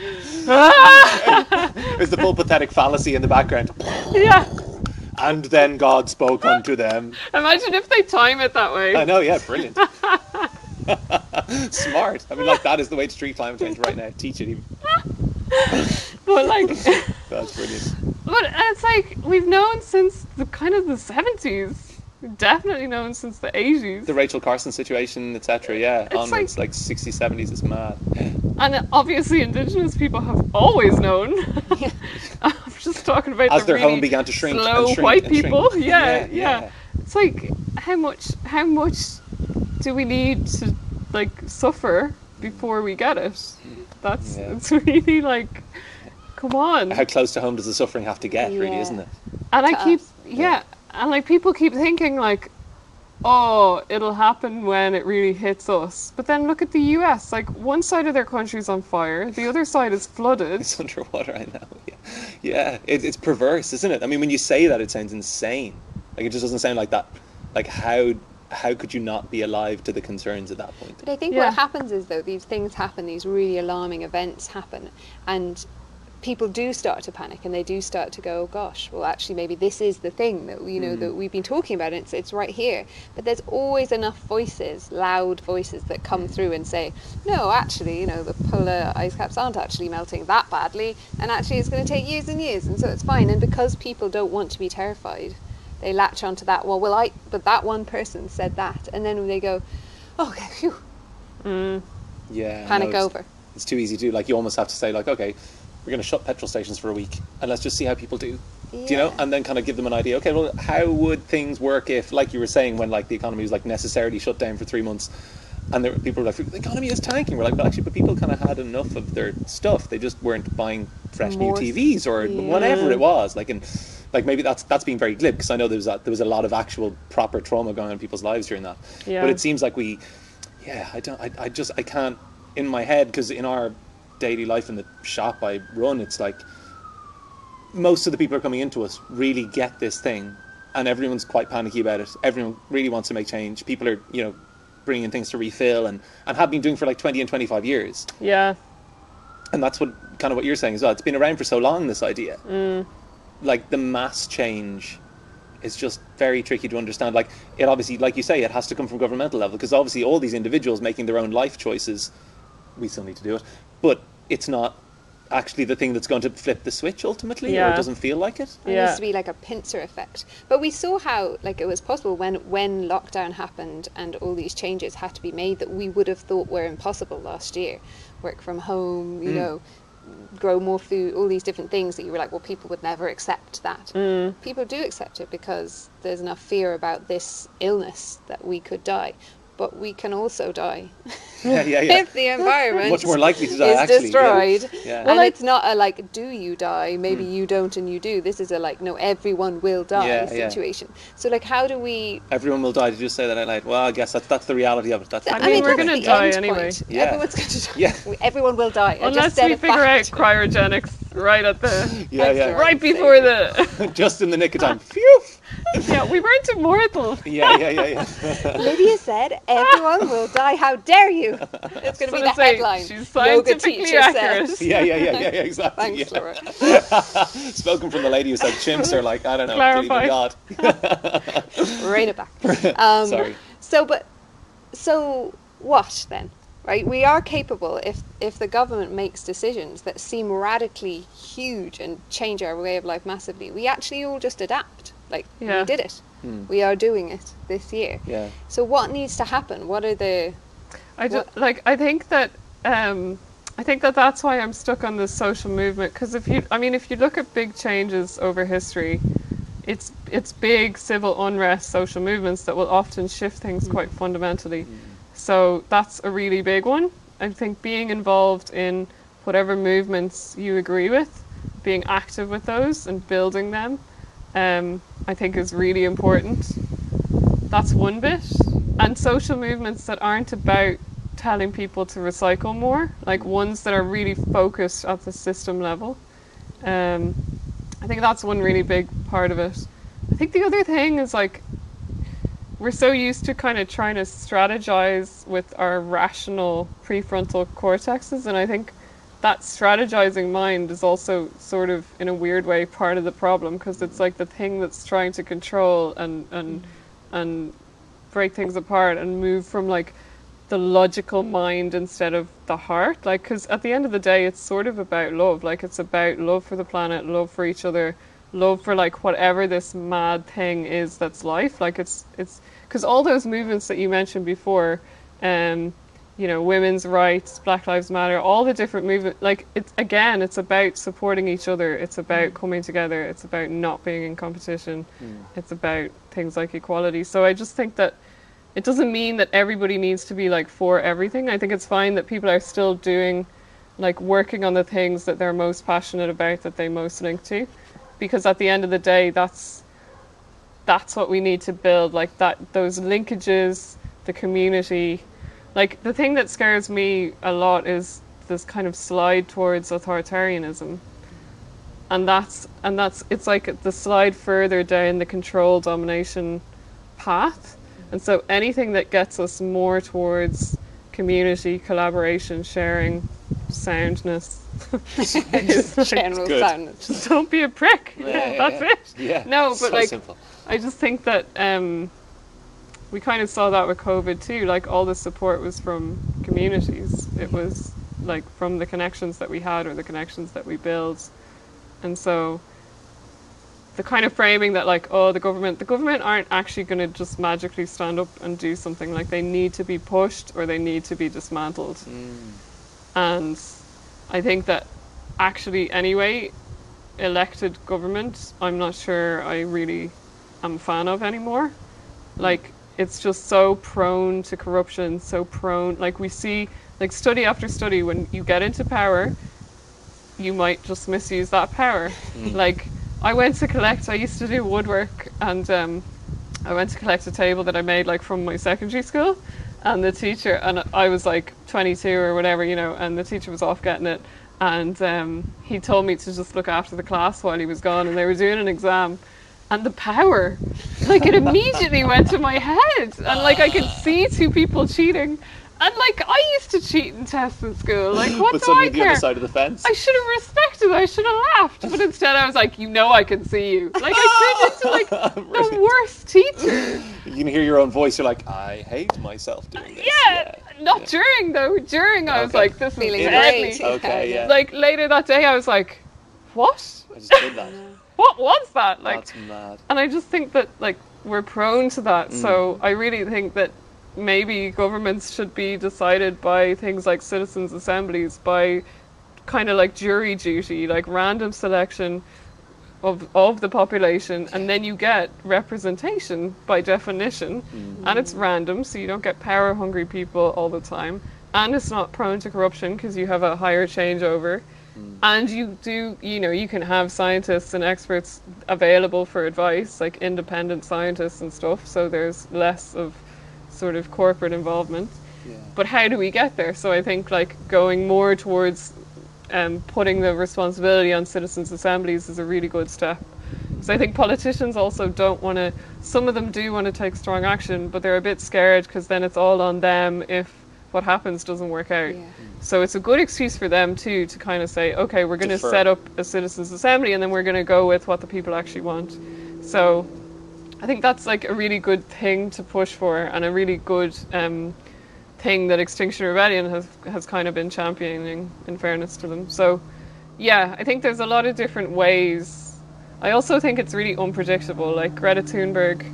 ah! There's the full pathetic fallacy in the background. yeah. And then God spoke unto them. Imagine if they time it that way. I know, yeah, brilliant. Smart. I mean, like that is the way to treat climate change right now. Teach it. Even. But like, That's brilliant. but it's like we've known since the kind of the seventies. Definitely known since the 80s. The Rachel Carson situation, etc. Yeah, It's onwards, like- like, 60s, 70s is mad. And obviously, Indigenous people have always known. I'm just talking about As the their really home began to shrink slow and shrink white and shrink. people. Yeah, Yeah, yeah, yeah. It's like how much, how much do we need to like suffer before we get it? That's Yeah. it's really like, come on. How close to home does the suffering have to get, really, isn't it? and I keep, us. yeah, and like people keep thinking like, oh, it'll happen when it really hits us. But then look at the U.S. Like one side of their country's on fire, the other side is flooded. It's underwater, I know. Yeah, yeah. It, it's perverse, isn't it? I mean, when you say that, it sounds insane. Like it just doesn't sound like that. Like how how could you not be alive to the concerns at that point? But I think Yeah. what happens is though these things happen, these really alarming events happen, and people do start to panic and they do start to go, oh, gosh, well actually maybe this is the thing that you know that mm. we've been talking about. And it's it's right here. But there's always enough voices, loud voices that come mm. through and say, no, actually, you know, the polar ice caps aren't actually melting that badly, and actually it's going to take years and years, and so it's fine. And because people don't want to be terrified. They latch onto that. Well, well, I. But that one person said that, and then they go, "Oh, okay, phew, mm. Yeah. no, panic it's- over. It's too easy to do. Like you almost have to say, like, okay, we're going to shut petrol stations for a week, and let's just see how people do. Do you know? And then kind of give them an idea. Okay, well, how would things work if, like you were saying, when like the economy was like necessarily shut down for three months, and there, people were like, the economy is tanking. We're like, but actually, but people kind of had enough of their stuff. They just weren't buying fresh More new TVs or yeah. whatever it was. Like, and like maybe that's that's being very glib because I know there was a, there was a lot of actual proper trauma going on in people's lives during that. Yeah. But it seems like we, yeah, I don't, I, I just, I can't in my head because in our daily life in the shop I run, it's like most of the people are coming into us really get this thing, and everyone's quite panicky about it. Everyone really wants to make change. People are, you know, bringing things to refill and and have been doing for like twenty and twenty five years, Yeah, and that's what kind of what you're saying as well. It's been around for so long. This idea, mm. like the mass change. is just very tricky to understand. Like it obviously, like you say, it has to come from governmental level because obviously all these individuals making their own life choices, we still need to do it, but it's not actually the thing that's going to flip the switch ultimately, or it doesn't feel like it. It Yeah. needs to be like a pincer effect. But we saw how like it was possible when when lockdown happened and all these changes had to be made that we would have thought were impossible last year. Work from home, you mm. know, grow more food, all these different things that you were like, well, people would never accept that. Mm. People do accept it because there's enough fear about this illness that we could die. But we can also die Yeah, yeah, yeah. if the environment Much more likely to die, is actually, destroyed. Yeah. And Well, I- it's not a like, do you die? Maybe hmm. you don't and you do. This is a like, no, everyone will die Yeah, yeah. situation. So like, how do we? Everyone will die. Did you say that out loud? Well, I guess that's that's the reality of it. That's I the mean, we're gonna die anyway. point. Yeah. Everyone's going to die. Yeah. Everyone will die. I just Unless we a figure out cryogenics right at the yeah, yeah. Right before the just in the nick of time. Phew. yeah we weren't immortal. Yeah, yeah, yeah, yeah. Lydia said, "Everyone will die. How dare you?" It's going to be the say, headline. She's Yoga scientifically teacher accurate. says. Yeah, yeah, yeah, yeah, yeah, exactly. Thanks, yeah. Laura. Spoken from the lady who said chimps are like, I don't know, Clarify. believe in God. Rein it back. Um, Sorry. So, but so what then? Right, we are capable if if the government makes decisions that seem radically huge and change our way of life massively. We actually all just adapt. Like Yeah. we did it. We are doing it this year. Yeah. So what needs to happen? What are the I just, What- like I think that um, I think that that's why I'm stuck on this social movement because if you I mean if you look at big changes over history it's it's big civil unrest social movements that will often shift things quite fundamentally so that's a really big one I think being involved in whatever movements you agree with being active with those and building them um, I think is really important that's one bit. And social movements that aren't about telling people to recycle more, like ones that are really focused at the system level. Um, I think that's one really big part of it. I think the other thing is like we're so used to kind of trying to strategize with our rational prefrontal cortexes, and I think that strategizing mind is also sort of in a weird way part of the problem because it's like the thing that's trying to control and and and break things apart and move from like the logical mind instead of the heart like because at the end of the day it's sort of about love like it's about love for the planet love for each other love for like whatever this mad thing is that's life. Like it's it's because all those movements that you mentioned before, um, you know, women's rights, Black Lives Matter, all the different movements. Like it's again, it's about supporting each other. It's about mm. coming together. It's about not being in competition. Mm. It's about things like equality. So I just think that it doesn't mean that everybody needs to be like for everything. I think it's fine that people are still doing like working on the things that they're most passionate about that they most link to because at the end of the day that's that's what we need to build like that those linkages the community like the thing that scares me a lot is this kind of slide towards authoritarianism and that's and that's it's like the slide further down the control domination path and so anything that gets us more towards community collaboration sharing soundness is like, General good. soundness. just don't be a prick Yeah, yeah, that's yeah. it Yeah. No, but so like- simple. I just think that um, we kind of saw that with COVID too. Like all the support was from communities. It was like from the connections that we had or the connections that we built, and so the kind of framing that like oh the government the government aren't actually going to just magically stand up and do something like they need to be pushed or they need to be dismantled mm. and i think that actually anyway elected government i'm not sure i really am a fan of anymore like it's just so prone to corruption so prone like we see like study after study when you get into power you might just misuse that power. Like i went to collect i used to do woodwork and um, i went to collect a table that i made like from my secondary school and the teacher and i was like 22 or whatever you know and the teacher was off getting it and um, he told me to just look after the class while he was gone and they were doing an exam and the power like it immediately went to my head and like i could see two people cheating and like i used to cheat in tests in school like what but do i suddenly the care other side of the fence. I should have respected. I should have laughed, but instead I was like, "You know, I can see you." Like I turned into like the worst teacher. You can hear your own voice. You're like, I hate myself doing this. Yeah, not during though. During I was Okay. like, "This is Feeling deadly." Okay, yeah. Like later that day, I was like, "What? I just did that. What was that?" Like, That's mad. and I just think that like we're prone to that. Mm. So I really think that maybe governments should be decided by things like citizens' assemblies, by kind of like jury duty, like random selection of of the population, and then you get representation by definition, and it's random, so you don't get power hungry people all the time, and it's not prone to corruption because you have a higher changeover. And you do, you know, you can have scientists and experts available for advice, like independent scientists and stuff, so there's less of sort of corporate involvement. Yeah. But how do we get there? So I think like going more towards um, putting the responsibility on citizens' assemblies is a really good step. So I think politicians also don't want to. Some of them do want to take strong action, but they're a bit scared because then it's all on them if what happens doesn't work out. Yeah. So it's a good excuse for them too to kind of say, okay, we're going to set up a citizens' assembly, and then we're going to go with what the people actually want. So I think that's like a really good thing to push for, and a really good um, thing that Extinction Rebellion has has kind of been championing. In fairness to them, so yeah, I think there's a lot of different ways. I also think it's really unpredictable. Like Greta Thunberg,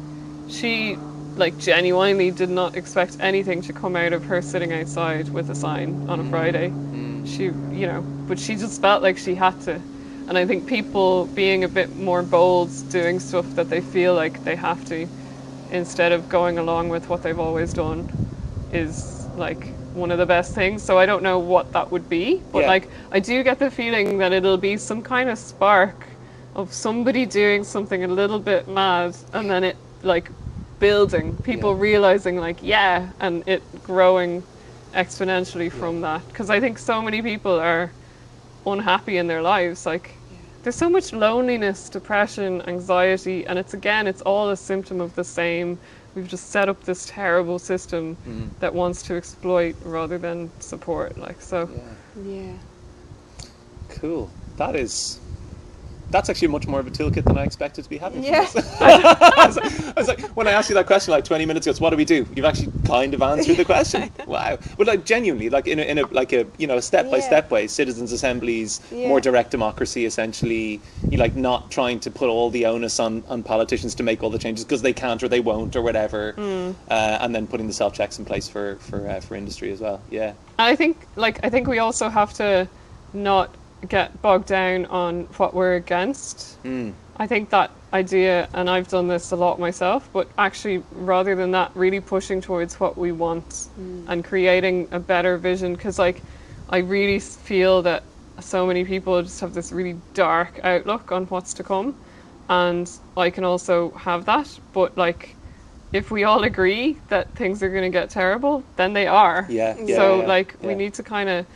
she like genuinely did not expect anything to come out of her sitting outside with a sign on a mm. Friday. Mm. She, you know, but she just felt like she had to. And I think people being a bit more bold, doing stuff that they feel like they have to, instead of going along with what they've always done, is like one of the best things. So I don't know what that would be, but Yeah. like I do get the feeling that it'll be some kind of spark of somebody doing something a little bit mad, and then it like building, people Yeah. realizing like yeah, and it growing exponentially from that. Because I think so many people are unhappy in their lives, like. There's so much loneliness, depression, anxiety, and it's again, it's all a symptom of the same. We've just set up this terrible system mm-hmm. that wants to exploit rather than support. Like so, Yeah. Yeah. Cool. That is that's actually much more of a toolkit than I expected to be having. from Yeah. I, was like, I was like, when I asked you that question like 20 minutes ago, it's what do we do? You've actually kind of answered the question. wow. But like genuinely, like in a, in a like a you know a step by step way, citizens assemblies, Yeah. more direct democracy, essentially. You like not trying to put all the onus on, on politicians to make all the changes because they can't or they won't or whatever, uh, and then putting the self checks in place for for uh, for industry as well. Yeah. And I think, like, I think we also have to not get bogged down on what we're against. Hmm. I think that idea, and I've done this a lot myself, but actually, rather than that, really pushing towards what we want hmm. and creating a better vision. Because, like, I really feel that so many people just have this really dark outlook on what's to come, and I can also have that, but like. If we all agree that things are going to get terrible, then they are Yeah. yeah so yeah, like we need to kind of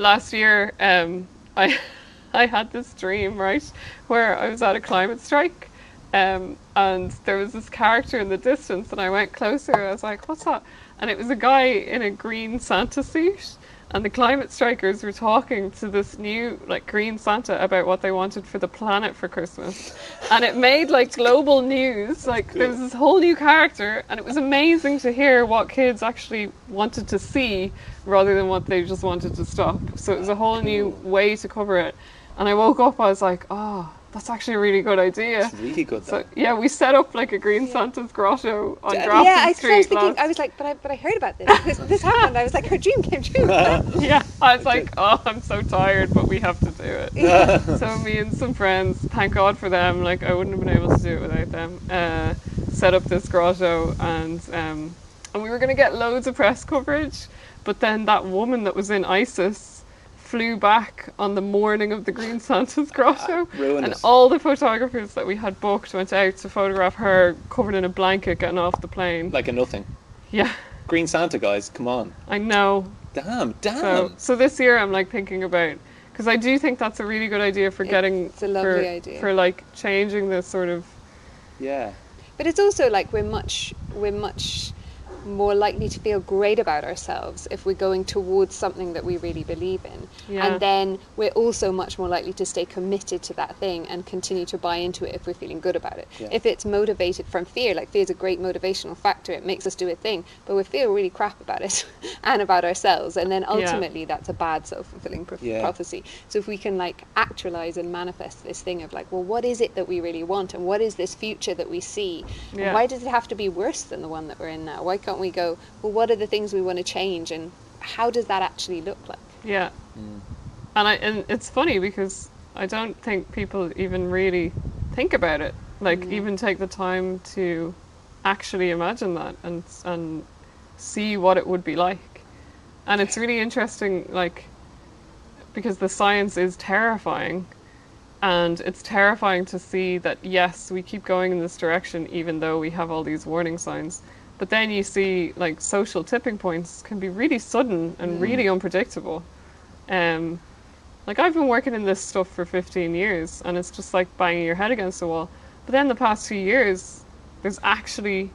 last year um i i had this dream right where i was at a climate strike um and there was this character in the distance and i went closer i was like what's that? And it was a guy in a green santa suit and the climate strikers were talking to this new like green santa about what they wanted for the planet for christmas. And it made like global news like there was this whole new character and it was amazing to hear what kids actually wanted to see rather than what they just wanted to stop so it was a whole new way to cover it and i woke up i was like oh that's actually a really good idea It's really good. so yeah we set up like a green santa's grotto on Yeah, Grafton yeah, I, I was street thinking. last- I was like, but I, but I heard about this. This, this happened. I was like, her dream came true. yeah, I was like, oh, I'm so tired, but we have to do it. so me and some friends, thank God for them. Like I wouldn't have been able to do it without them. Uh, set up this grotto, and um, and we were gonna get loads of press coverage, but then that woman that was in ISIS flew back on the morning of the Green Santa's grotto, ah, ruined and it. all the photographers that we had booked went out to photograph her covered in a blanket getting off the plane. Like a nothing. yeah, Green Santa, guys, come on. I know. Damn, damn. So, so this year I'm like thinking about because I do think that's a really good idea for getting It's a lovely for, idea. for like changing this sort of yeah. But it's also like we're much we're much more likely to feel great about ourselves if we're going towards something that we really believe in. Yeah. And then we're also much more likely to stay committed to that thing and continue to buy into it if we're feeling good about it. Yeah. If it's motivated from fear, like fear is a great motivational factor, it makes us do a thing, but we feel really crap about it and about ourselves. And then ultimately that's a bad self fulfilling pro- Yeah. prophecy. So if we can like actualize and manifest this thing of like, well, what is it that we really want and what is this future that we see? And Yeah. why does it have to be worse than the one that we're in now? Why can't we go, well, what are the things we want to change and how does that actually look like? yeah. Mm. And I and it's funny because I don't think people even really think about it. Like mm. even take the time to actually imagine that and and see what it would be like. And it's really interesting like because the science is terrifying and it's terrifying to see that yes we keep going in this direction even though we have all these warning signs but then you see like social tipping points can be really sudden and hmm. really unpredictable. Um like i've been working in this stuff for 15 years and it's just like banging your head against the wall. But then the past few years there's actually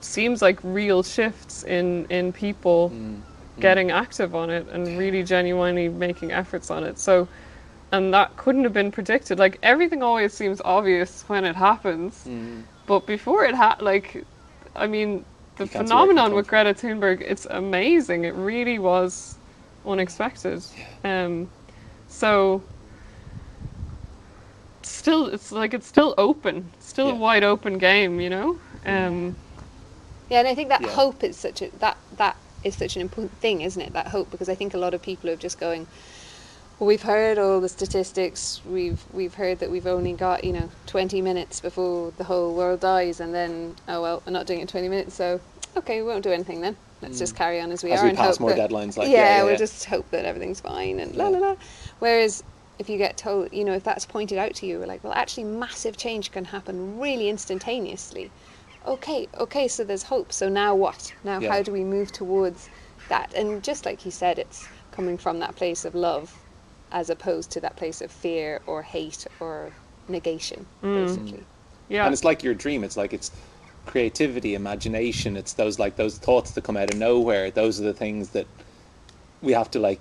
seems like real shifts in in people hmm. Hmm. getting active on it and really genuinely making efforts on it. So and that couldn't have been predicted. Like everything always seems obvious when it happens. But before it had like i mean the You can't see where it can phenomenon with greta thunberg it's amazing it really was unexpected um so still it's like it's still open it's still a wide open game you know um Yeah, and I think that Yeah. hope is such a that that is such an important thing, isn't it? That hope, because I think a lot of people are just going. Well, we've heard all the statistics. We've we've heard that we've only got you know 20 minutes before the whole world dies, and then oh well, we're not doing it in 20 minutes, so okay, we won't do anything then. Let's just carry on as we Mm. As are we and pass hope more that- deadlines, like, yeah, yeah, yeah, we'll yeah. just hope that everything's fine and la la la. Whereas if you get told, you know, if that's pointed out to you, we're like, well, actually, massive change can happen really instantaneously. Okay, okay, so there's hope. So now what? Now how do we move towards that? And just like you said, it's coming from that place of love, as opposed to that place of fear or hate or negation, mm. basically. yeah And it's like your dream. It's like it's creativity, imagination. It's those like those thoughts that come out of nowhere. Those are the things that we have to like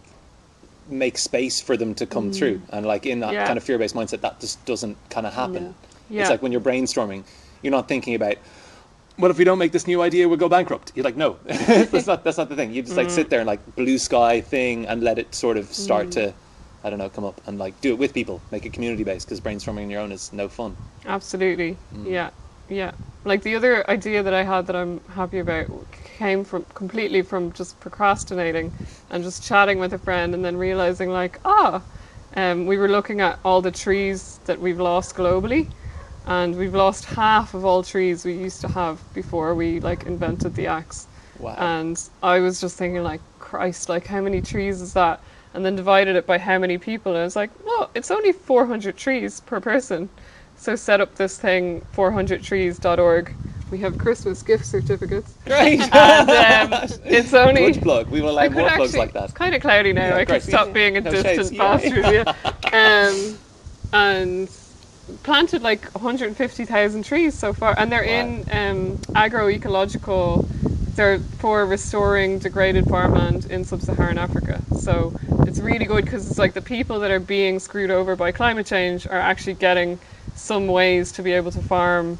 make space for them to come mm. through. And like in that Yeah. kind of fear-based mindset, that just doesn't kind of happen. No. Yeah. It's like when you're brainstorming, you're not thinking about. What if we don't make this new idea? We'll go bankrupt. You're like, no, that's not. That's not the thing. You just like mm. sit there and like blue sky thing and let it sort of start to, I don't know, come up and like do it with people. Make it community based because brainstorming on your own is no fun. Absolutely. Yeah. Yeah. Like the other idea that I had that I'm happy about came from completely from just procrastinating and just chatting with a friend and then realizing like, ah, um, we were looking at all the trees that we've lost globally and we've lost half of all trees we used to have before we like invented the axe. Wow. And I was just thinking like, Christ, like how many trees is that? And then divided it by how many people and I was like, well, it's only 400 trees per person. So set up this thing, 400trees.org. We have Christmas gift certificates. Great. And um, it's only. Good plug. We will allow I could more plugs actually, like that. It's kind of cloudy now. Yeah, I great. could stop being a No distant shades. Bastard. Yeah. Um, and planted like 150,000 trees so far, and they're Wow. in um, agroecological. They're for restoring degraded farmland in sub-Saharan Africa. So it's really good because it's like the people that are being screwed over by climate change are actually getting some ways to be able to farm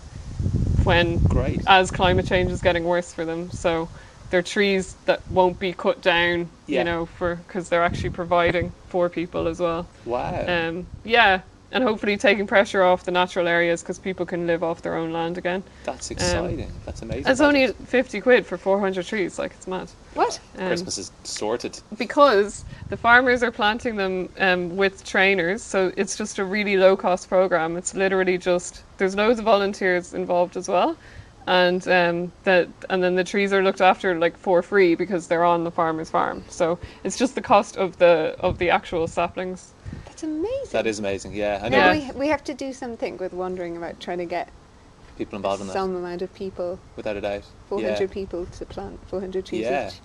when Great. as climate change is getting worse for them. So they're trees that won't be cut down, Yeah. you know, for because they're actually providing for people as well. Wow. Um, yeah, and hopefully taking pressure off the natural areas because people can live off their own land again. That's exciting. That's amazing. It's only 50 quid for 400 trees, like it's mad. What? Um, Christmas is sorted. because the farmers are planting them um, with trainers, so it's just a really low cost program. It's literally just there's loads of volunteers involved as well, and um, that and then the trees are looked after like for free because they're on the farmer's farm. So it's just the cost of the of the actual saplings. That's amazing. That is amazing. Yeah, I know Yeah. We, we have to do something with wondering about trying to get people involved in that some amount of people, without a doubt. 400 yeah. people to plant 400 trees Yeah. each.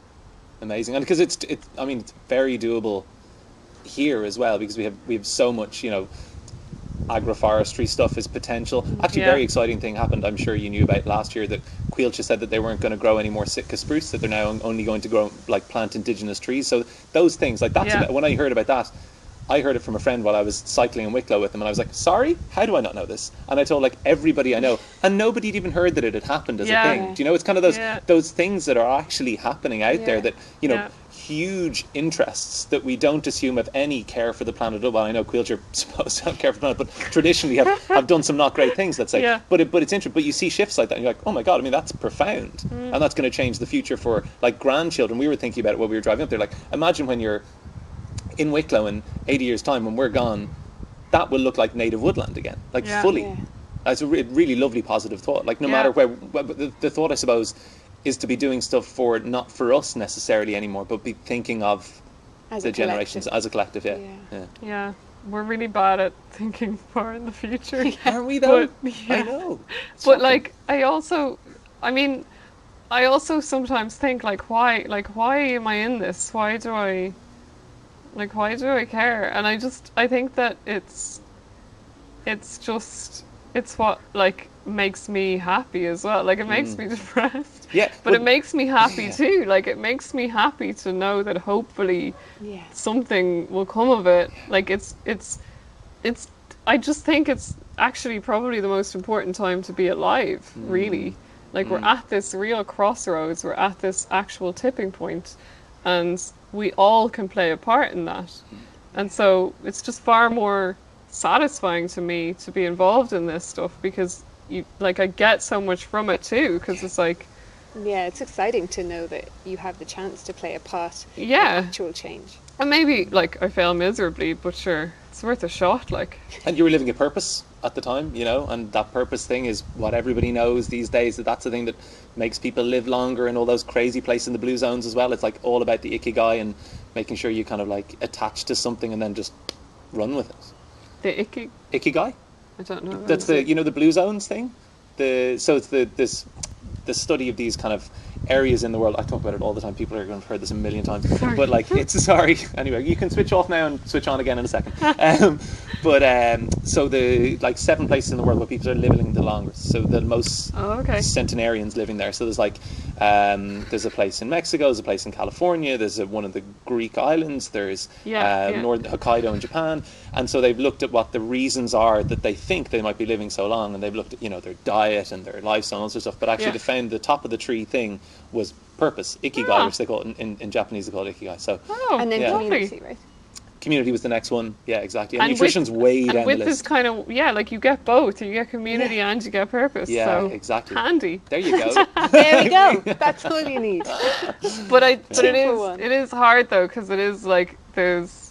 amazing and because it's it i mean it's very doable here as well because we have we have so much you know agroforestry stuff is potential mm-hmm. actually Yeah. very exciting thing happened i'm sure you knew about last year that Coillte said that they weren't going to grow any more sitka spruce that they're now only going to grow like plant indigenous trees so those things like that's Yeah. when i heard about that I heard it from a friend while I was cycling in Wicklow with him, and I was like, "Sorry, how do I not know this?" And I told like everybody I know, and nobody had even heard that it had happened as Yeah. a thing. Do you know? It's kind of those Yeah. those things that are actually happening out there that you know Yeah. huge interests that we don't assume have any care for the planet. Well, I know Coillte supposed to have care for the planet, but traditionally have, have done some not great things. Let's say, Yeah. but it, but it's interesting. But you see shifts like that, and you're like, oh my god! I mean, that's profound, Mm. and that's going to change the future for like grandchildren. We were thinking about it while we were driving up there. Like, imagine when you're in Wicklow in 80 years' time, when we're gone, that will look like native woodland again, like Yeah. fully. Yeah. It's a re- really lovely positive thought. Like no Yeah. matter where, where the, the thought I suppose is to be doing stuff for not for us necessarily anymore, but be thinking of As the generations collective. as a collective. Yeah, Yeah. yeah. Yeah, we're really bad at thinking far in the future. Aren't we though? But, I know. It's but shocking. like i also i mean i also sometimes think like why like why am i in this why do i like why do i care? And i just i think that it's it's just it's what like makes me happy as well. Like it makes mm. me depressed. Yeah, but it makes me happy yeah. too. Like it makes me happy to know that hopefully Yeah. something will come of it. Like it's it's it's I just think it's actually probably the most important time to be alive, mm. really. Like we're mm. at this real crossroads, we're at this actual tipping point. And we all can play a part in that. And so it's just far more satisfying to me to be involved in this stuff because you like I get so much from it too because it's like Yeah, it's exciting to know that you have the chance to play a part Yeah. in actual change. and maybe like I fail miserably, but sure, it's worth a shot like and you were living a purpose at the time, you know, and that purpose thing is what everybody knows these days that that's the thing that makes people live longer in all those crazy places in the blue zones as well. It's like all about the ikigai and making sure you kind of like attach to something and then just run with it. the icky Ikigai? I don't know. That's the you know the blue zones thing. The so it's the this the study of these kind of areas in the world. I talk about it all the time. People are going to have heard this a million times. But like, it's sorry. Anyway, you can switch off now and switch on again in a second. Um, but um, so the like seven places in the world where people are living the longest. So the most Oh, okay. centenarians living there. So there's like um, there's a place in Mexico, there's a place in California, there's a, one of the Greek islands, there's Yeah, uh, yeah. North Hokkaido in Japan, and so they've looked at what the reasons are that they think they might be living so long, and they've looked at you know their diet and their lifestyle and all sorts of stuff. But actually, Yeah. they found the top of the tree thing was purpose, ikigai, Ah. which they call it in, in, in Japanese. They call it ikigai. So Oh, and then Yeah. community, right? community was the next one. Yeah, exactly. And, And with- nutrition's way And down with the this kind of yeah, like you get both. You get community and you get purpose. Yeah, so exactly. handy. There you go. There we go. That's all you need. But I but it Two for is one. it is hard though because it is like there's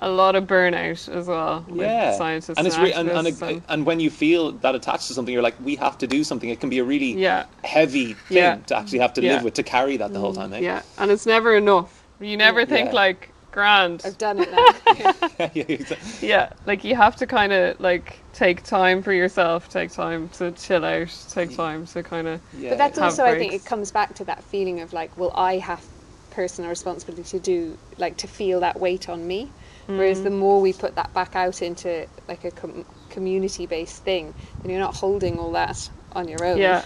a lot of burnout as well with yeah, scientists and and, it's re- and, and, activists and, and when you feel that attached to something, you're like, we have to do something. It can be a really yeah heavy thing Yeah. to actually have to Yeah. live with to carry that the whole time. Eh? yeah and it's never enough. You never think Yeah. like grand. I've done it now. yeah, exactly. Yeah, like you have to kind of like take time for yourself, take time to chill out, take time to kind of Yeah, But that's Have also, I think, it comes back to that feeling of like, well, I have personal responsibility to do, like, to feel that weight on me. Whereas Mm. the more we put that back out into like a com- community-based thing, then you're not holding all that on your own. yeah,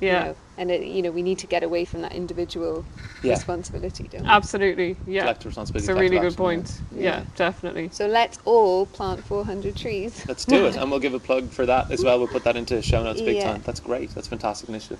you yeah, know. And it, you know, we need to get away from that individual Yeah. responsibility, don't we? absolutely, yeah. Collective responsibility. It's a really good action, point. yeah. Yeah, definitely. So let's all plant 400 trees. Let's do it, and we'll give a plug for that as well. We'll put that into show notes big Yeah. time. That's great. That's a fantastic initiative.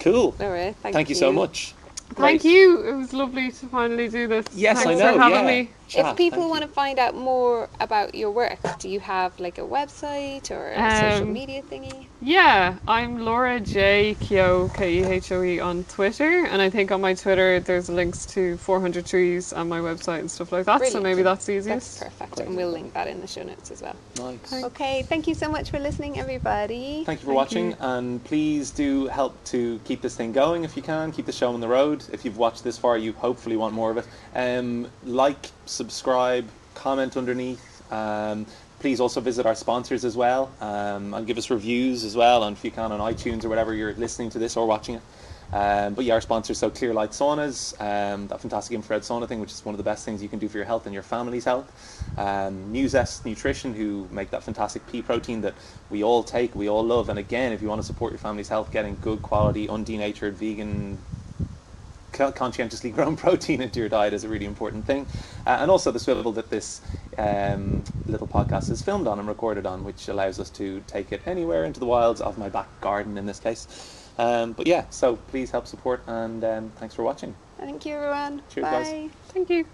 Cool. All right. Thank, Thank you so much. Thank you. It was lovely to finally do this. Yes, Thanks I know. for having yeah. me. Chat, if people want to find out more about your work, do you have like a website or a social Um, media thingy? Yeah, I'm Laura J Kehoe K E H O E on Twitter, and I think on my Twitter there's links to 400 trees and my website and stuff like that. So maybe that's the That's easiest. perfect, Great. and we'll link that in the show notes as well. Nice. Okay, thank you so much for listening, everybody. Thank you for Thank watching, you. and please do help to keep this thing going if you can. Keep the show on the road. If you've watched this far, you hopefully want more of it. Um, like, subscribe, comment underneath. Um, please also visit our sponsors as well, um, and give us reviews as well. And if you can on iTunes or whatever you're listening to this or watching it. Um, but yeah, our sponsors, so Clear Light Saunas, um, that fantastic infrared sauna thing, which is one of the best things you can do for your health and your family's health. Um, Nuzest Nutrition, who make that fantastic pea protein that we all take, we all love. And again, if you want to support your family's health, getting good quality, undenatured, vegan, conscientiously grown protein into your diet is a really important thing. Uh, and also the swivel that this um, little podcast is filmed on and recorded on, which allows us to take it anywhere into the wilds of my back garden in this case. Um, but yeah, so please help support and um, thanks for watching. Thank you, everyone. Cheers, Bye. guys. Thank you.